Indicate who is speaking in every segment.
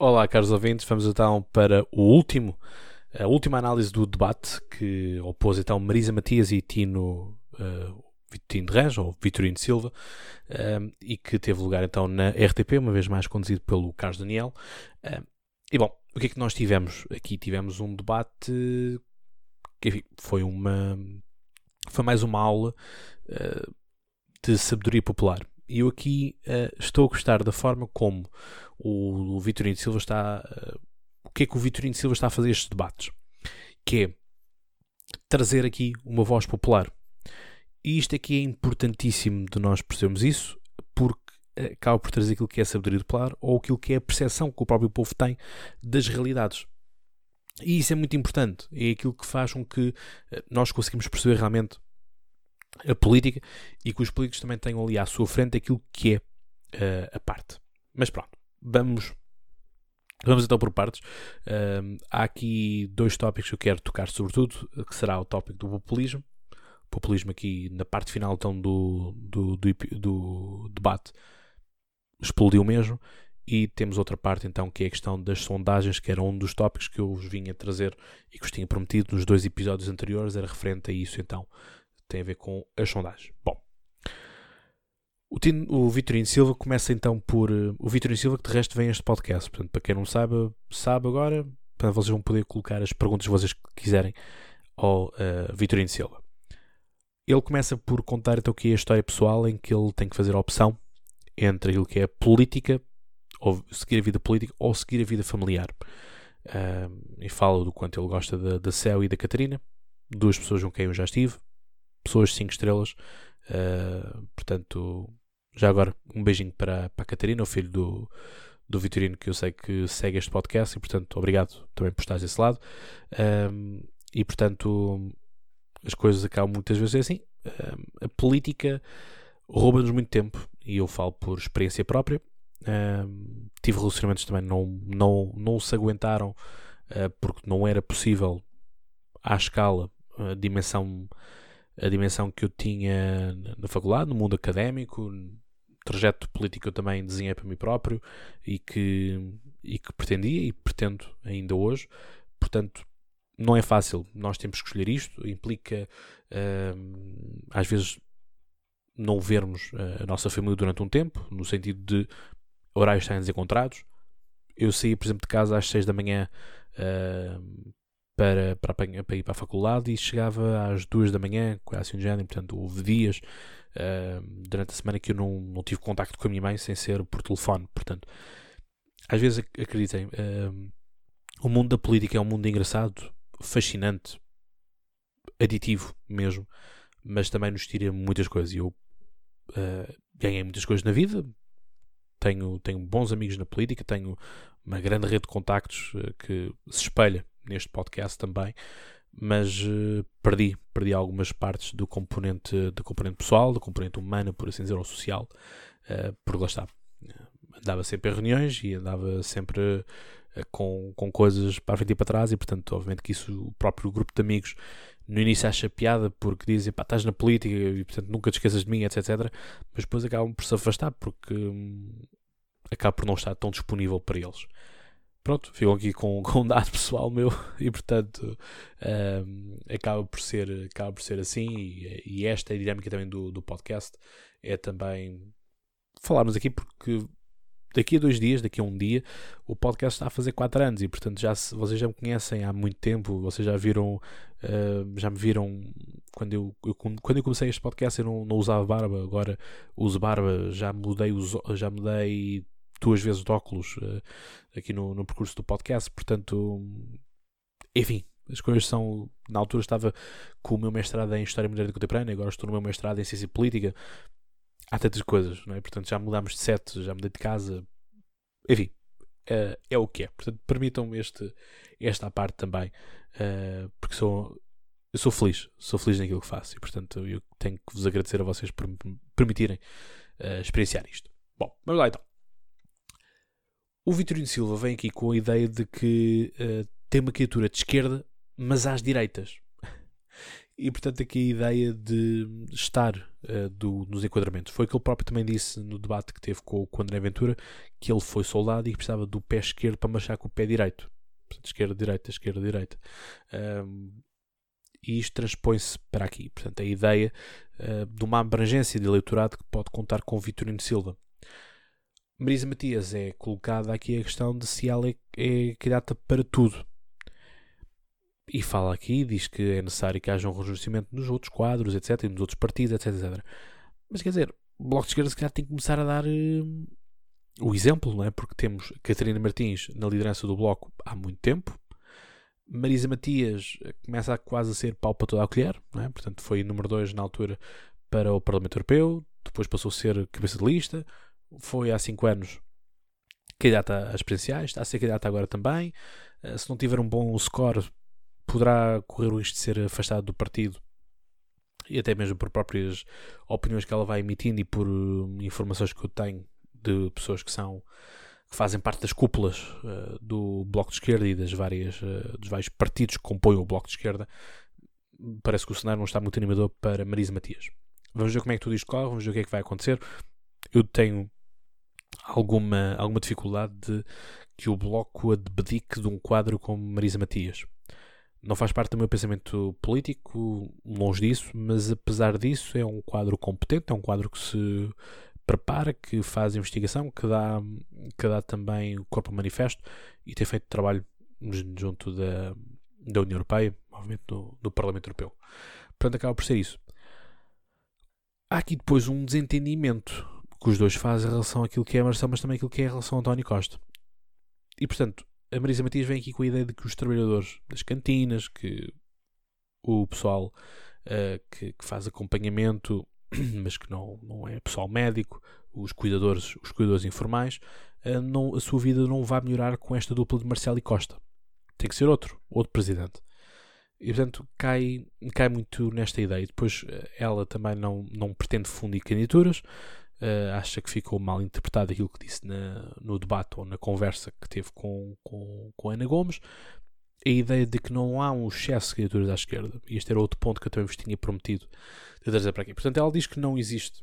Speaker 1: Olá, caros ouvintes, vamos então para o último, a última análise do debate que opôs então Marisa Matias e Tino, uh, Tino de Rãs, ou Vitorino Silva, uh, e que teve lugar então na RTP, uma vez mais conduzido pelo Carlos Daniel. Uh, e bom, o que é que nós tivemos? Aqui tivemos um debate que enfim, foi uma foi mais uma aula de sabedoria popular. E eu aqui estou a gostar da forma como o, o Vitorino Silva está. Uh, o que é que o Vitorino Silva está a fazer estes debates? Que é trazer aqui uma voz popular. E isto aqui é importantíssimo de nós percebermos isso, porque acaba por trazer aquilo que é sabedoria popular ou aquilo que é a percepção que o próprio povo tem das realidades. E isso é muito importante. É aquilo que faz com que eh, nós conseguimos perceber realmente a política e que os políticos também tenham ali à sua frente aquilo que é uh, a parte. Mas pronto, vamos Vamos então por partes. Um, há aqui dois tópicos que eu quero tocar, sobretudo, que será o tópico do populismo. O populismo aqui na parte final então, do, do, do, do, debate explodiu mesmo. E temos outra parte então que é a questão das sondagens, que era um dos tópicos que eu vos vinha trazer e que vos tinha prometido nos dois episódios anteriores, era referente a isso então. Tem a ver com as sondagens. Bom, o, o Vitorino Silva começa então por. Uh, o Vitorino Silva, que de resto vem este podcast. Portanto, para quem não sabe, sabe agora. Para vocês vão poder colocar as perguntas que vocês quiserem ao uh, Vitorino Silva. Ele começa por contar então é a história pessoal em que ele tem que fazer a opção entre aquilo que é política, ou seguir a vida política, ou seguir a vida familiar. Uh, e fala do quanto ele gosta da, da Céu e da Catarina, duas pessoas com quem eu já estive, pessoas 5 estrelas, uh, portanto, já agora, um beijinho para, para a Catarina, o filho do, do Vitorino, que eu sei que segue este podcast, e portanto, obrigado também por estar desse lado. Um, e portanto, as coisas acabam muitas vezes assim. Um, a política rouba-nos muito tempo, e eu falo por experiência própria. Tive relacionamentos também não, não, não se aguentaram uh, porque não era possível à escala a dimensão a dimensão que eu tinha na faculdade, no mundo académico, trajeto político eu também desenhei para mim próprio e que, e que pretendia e pretendo ainda hoje. Portanto, não é fácil. Nós temos que escolher isto. Implica, uh, às vezes, não vermos a nossa família durante um tempo, no sentido de horários estarem desencontrados. Eu saí, por exemplo, de casa às 6 da manhã uh, para, para, para, ir para a faculdade e chegava às 2 da manhã, quase assim de género. Portanto, houve dias uh, durante a semana que eu não, não tive contacto com a minha mãe sem ser por telefone. Portanto, às vezes acreditem, uh, o mundo da política é um mundo engraçado, fascinante, aditivo mesmo, mas também nos tira muitas coisas. Eu uh, ganhei muitas coisas na vida, tenho, tenho bons amigos na política, tenho uma grande rede de contactos que se espelha neste podcast também mas uh, perdi, perdi algumas partes do componente, do componente pessoal, do componente humano, por assim dizer, ou social, uh, porque lá está. Andava sempre em reuniões e andava sempre com, com coisas para frente e para trás, e portanto, obviamente que isso o próprio grupo de amigos no início acha piada porque dizem pá, estás na política e portanto nunca te esqueças de mim, etc, etc. Mas depois acabam por se afastar porque hum, acaba por não estar tão disponível para eles pronto, ficam aqui com, com um dado pessoal meu e portanto um, acaba, por ser, acaba por ser assim e, e esta é a dinâmica também do, do podcast é também falarmos aqui porque daqui a dois dias, daqui a um dia, o podcast está a fazer quatro anos e portanto já vocês já me conhecem há muito tempo, vocês já viram, uh, já me viram quando eu, eu, quando eu comecei este podcast eu não, não usava barba, agora uso barba, já mudei, já mudei duas vezes de óculos uh, aqui no, no percurso do podcast, portanto, enfim, as coisas são. Na altura estava com o meu mestrado em História Moderna Contemporânea, agora estou no meu mestrado em Ciência Política. Há tantas coisas, não é? Portanto, já mudámos de set, já mudei de casa. Enfim, uh, é o que é. Portanto, permitam-me este, esta parte também, uh, porque sou, eu sou feliz, sou feliz naquilo que faço e, portanto, eu tenho que vos agradecer a vocês por me permitirem uh, experienciar isto. Bom, vamos lá então. O Vitorino Silva vem aqui com a ideia de que uh, tem uma criatura de esquerda, mas às direitas. E portanto, aqui a ideia de estar uh, do, nos enquadramentos. Foi o que ele próprio também disse no debate que teve com, com o André Ventura, que ele foi soldado e precisava do pé esquerdo para marchar com o pé direito. Portanto, esquerda, direita, esquerda, direita. Um, e isto transpõe-se para aqui. Portanto, a ideia uh, de uma abrangência de eleitorado que pode contar com Vitorino Silva. Marisa Matias é colocada aqui a questão de se ela é, é candidata para tudo. E fala aqui, diz que é necessário que haja um rejuvenescimento nos outros quadros, etc., e nos outros partidos, etc, etc. Mas quer dizer, o Bloco de Esquerda se calhar tem que começar a dar uh, o exemplo, não é? Porque temos Catarina Martins na liderança do Bloco há muito tempo. Marisa Matias começa a quase a ser pau para toda a colher, não é? Portanto, foi número 2 na altura para o Parlamento Europeu, depois passou a ser cabeça de lista, foi há 5 anos candidata às presidenciais, está a ser candidata agora também. Eh, se não tiver um bom score, poderá correr o risco de ser afastado do partido e até mesmo por próprias opiniões que ela vai emitindo e por uh, informações que eu tenho de pessoas que são que fazem parte das cúpulas uh, do Bloco de Esquerda e das várias, uh, dos vários partidos que compõem o Bloco de Esquerda, parece que o cenário não está muito animador para Marisa Matias. Vamos ver como é que tudo isto corre, vamos ver o que é que vai acontecer. Eu tenho alguma, alguma dificuldade de que o Bloco abdique de um quadro como Marisa Matias. Não faz parte do meu pensamento político, longe disso, mas apesar disso é um quadro competente, é um quadro que se prepara, que faz investigação, que dá, que dá também o corpo manifesto e tem feito trabalho junto da, da União Europeia, obviamente do, do Parlamento Europeu. Portanto, acaba por ser isso. Há aqui depois um desentendimento que os dois fazem em relação àquilo que é a Marcelo, mas também aquilo que é em relação a António Costa. E portanto, a Marisa Matias vem aqui com a ideia de que os trabalhadores das cantinas, que o pessoal uh, que, que, faz acompanhamento, mas que não, não é pessoal médico, os cuidadores, os cuidadores informais, uh, não, a sua vida não vai melhorar com esta dupla de Marcelo e Costa. Tem que ser outro, outro presidente. E portanto cai, cai muito nesta ideia. Depois eh, ela também não, não pretende fundir candidaturas, uh, acha que ficou mal interpretado aquilo que disse na, no debate ou na conversa que teve com, com, com Ana Gomes. A ideia de que não há um excesso de candidaturas à esquerda, e este era outro ponto que eu também vos tinha prometido de trazer para aqui. Portanto, ela diz que não existe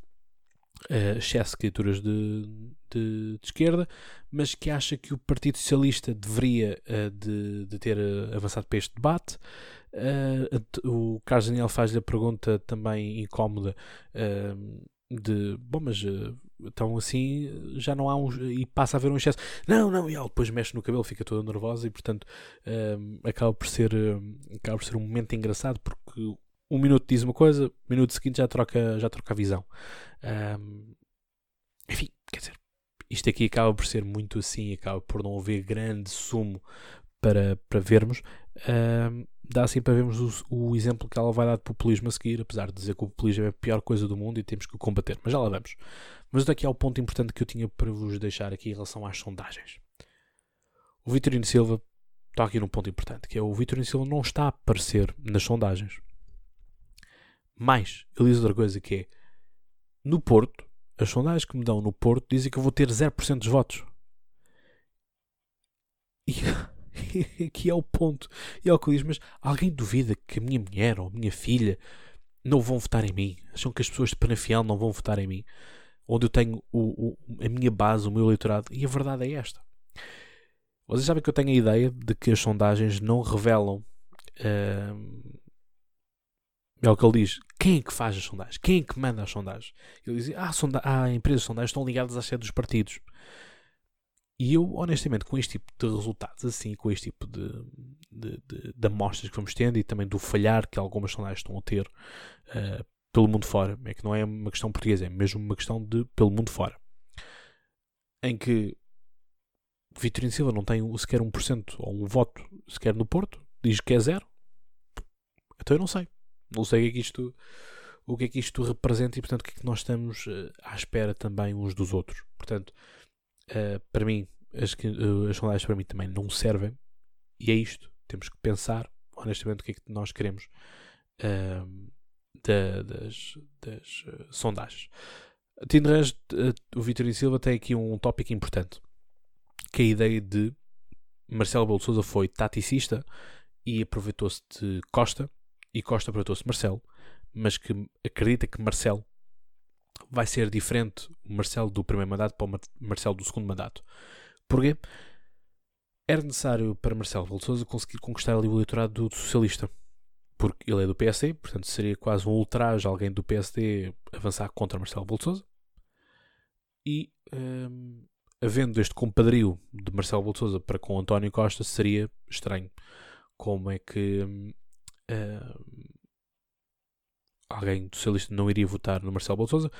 Speaker 1: uh, excesso de candidaturas de, de, de, esquerda, mas que acha que o Partido Socialista deveria uh, de, de, ter avançado para este debate. Uh, o Carlos Daniel faz-lhe a pergunta também incómoda uh, de bom, mas uh, então assim já não há um e passa a haver um excesso. Não, não, e ela depois mexe no cabelo, fica toda nervosa e portanto uh, acaba por ser uh, acaba por ser um momento engraçado porque um minuto diz uma coisa, minuto seguinte já troca, já troca a visão. enfim, quer dizer, isto aqui acaba por ser muito assim, acaba por não haver grande sumo para, para vermos. Uh, dá assim para vermos o, o, exemplo que ela vai dar de populismo a seguir, apesar de dizer que o populismo é a pior coisa do mundo e temos que o combater. Mas já lá vamos. Mas daqui ao ponto importante que eu tinha para vos deixar aqui em relação às sondagens. O Vitorino Silva está aqui num ponto importante, que é o Vitorino Silva não está a aparecer nas sondagens. Mas, ele diz outra coisa que é, no Porto, as sondagens que me dão no Porto dizem que eu vou ter 0% dos votos. E que é o ponto. E é o que eu digo, mas alguém duvida que a minha mulher ou a minha filha não vão votar em mim? Acham que as pessoas de Penafiel não vão votar em mim? Onde eu tenho o, o, a minha base, o meu eleitorado. E a verdade é esta. Vocês sabem que eu tenho a ideia de que as sondagens não revelam. Uh, é o que ele diz. Quem é que faz as sondagens? Quem é que manda as sondagens? Ele diz: ah, sonda ah empresas de sondagens estão ligadas à sede dos partidos. E eu, honestamente, com este tipo de resultados, assim, com este tipo de, de, de, de amostras que vamos tendo e também do falhar que algumas sondagens estão a ter uh, pelo mundo fora, é que não é uma questão portuguesa, é mesmo uma questão de pelo mundo fora, em que Vitorino Silva não tem sequer 1% ou um voto sequer no Porto, diz que é zero, então eu não sei. Não sei o que é que isto, o que é que isto representa e, portanto, o que é que nós estamos uh, à espera também uns dos outros. Portanto, uh, para mim, as, uh, as sondagens para mim também não servem. E é isto. Temos que pensar, honestamente, o que é que nós queremos uh, da, das, das uh, sondagens. Tinderans, o Vitor e Silva tem aqui um tópico importante, que é a ideia de Marcelo Belo Souza foi taticista e aproveitou-se de Costa e Costa perguntou-se Marcelo, mas que acredita que Marcelo vai ser diferente o Marcelo do primeiro mandato para o Marcelo do segundo mandato. Porquê? Era necessário para Marcelo Rebelo de conseguir conquistar ali o eleitorado do, socialista. Porque ele é do PSD, portanto seria quase um ultraje alguém do PSD avançar contra Marcelo Rebelo de. E hum, havendo este compadrio de Marcelo Rebelo de para com António Costa, seria estranho. Como é que hum, alguém socialista não iria votar no Marcelo de Sousa,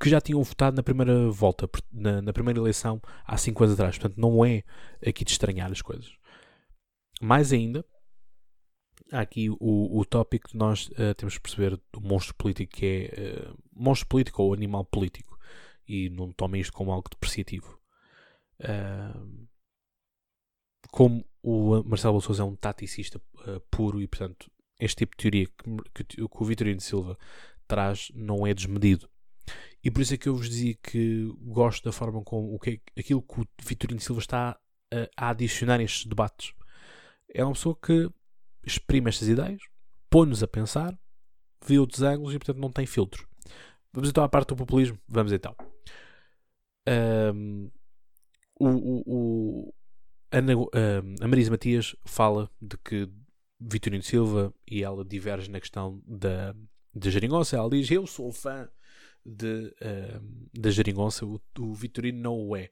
Speaker 1: que já tinham votado na primeira volta, na, na, primeira eleição, há 5 anos atrás. Portanto, não é aqui de estranhar as coisas. Mais ainda, há aqui o, o tópico que nós uh, temos que perceber do monstro político, que é uh, monstro político ou animal político. E não tomem isto como algo depreciativo. Uh, como o Marcelo Sousa é um taticista puro e, portanto, este tipo de teoria que, que, que o Vitorino Silva traz não é desmedido. E por isso é que eu vos dizia que gosto da forma como o que, aquilo que o Vitorino Silva está a, a adicionar a estes debates. É uma pessoa que exprime estas ideias, põe-nos a pensar, vê outros ângulos e, portanto, não tem filtros. Vamos então à parte do populismo? Vamos então. Um, o, o, o, a, a Marisa Matias fala de que Vitorino Silva e ela diverge na questão da, da geringonça. Ela diz: Eu sou fã de, uh, da geringonça, o, o Vitorino não o é.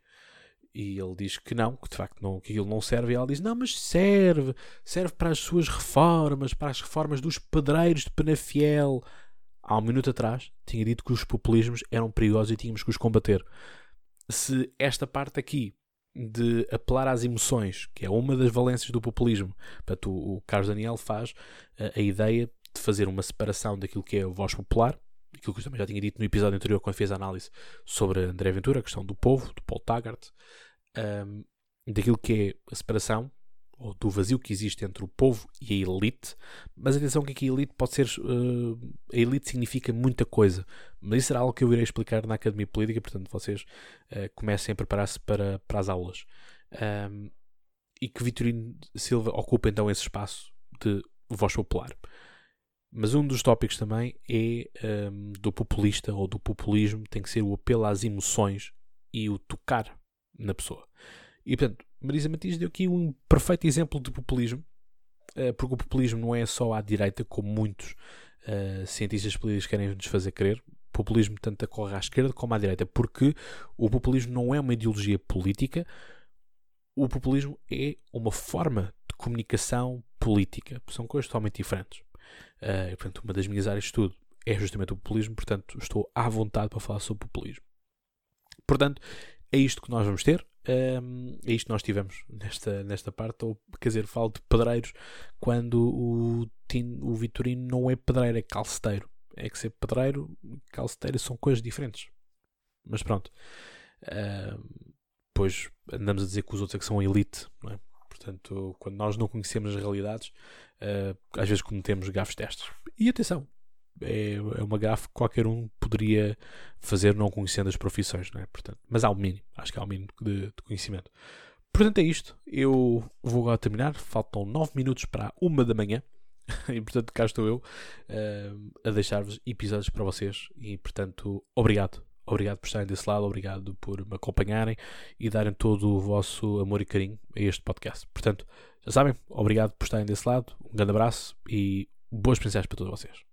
Speaker 1: E ele diz que não, que de facto não, que aquilo não serve. E ela diz: Não, mas serve, serve para as suas reformas, para as reformas dos pedreiros de Penafiel. Há um minuto atrás tinha dito que os populismos eram perigosos e tínhamos que os combater. Se esta parte aqui de apelar às emoções, que é uma das valências do populismo. Portanto, o, o Carlos Daniel faz a, a, ideia de fazer uma separação daquilo que é a voz popular, aquilo que eu também já tinha dito no episódio anterior quando fez a análise sobre André Ventura, a questão do povo, do Paul Taggart, um, daquilo que é a separação ou do vazio que existe entre o povo e a elite. Mas atenção que aqui elite pode ser. Uh, a elite significa muita coisa. Mas isso será algo que eu irei explicar na Academia Política, portanto vocês uh, comecem a preparar-se para, para as aulas. Um, e que Vitorino Silva ocupa então esse espaço de voz popular. Mas um dos tópicos também é um, do populista ou do populismo, tem que ser o apelo às emoções e o tocar na pessoa. E portanto, Marisa Matias deu aqui um perfeito exemplo de populismo, uh, porque o populismo não é só à direita, como muitos uh, cientistas políticos querem nos fazer crer. O populismo tanto ocorre à esquerda como à direita, porque o populismo não é uma ideologia política, o populismo é uma forma de comunicação política. São coisas totalmente diferentes. Uh, e, portanto, uma das minhas áreas de estudo é justamente o populismo, portanto, estou à vontade para falar sobre populismo. Portanto, é isto que nós vamos ter. Um, é isto que nós tivemos nesta, nesta parte, ou quer dizer, falo de pedreiros quando o, o Vitorino não é pedreiro, é calceteiro. É que ser pedreiro e calceteiro são coisas diferentes. Mas pronto. Um, pois andamos a dizer que os outros é que são elite, é? Portanto, quando nós não conhecemos as realidades, uh, às vezes cometemos gafes destes. E atenção, é, é uma gafe que qualquer um poderia fazer não conhecendo as profissões, não é? Portanto, mas há um mínimo, acho que há um mínimo de, de conhecimento. Portanto, é isto. Eu vou agora terminar. Faltam 9 minutos para uma da manhã. e portanto, cá estou eu uh, a deixar-vos episódios para vocês. E portanto, obrigado. Obrigado por estarem desse lado, obrigado por me acompanharem e darem todo o vosso amor e carinho a este podcast. Portanto, já sabem, obrigado por estarem desse lado, um grande abraço e boas presenças para todos vocês.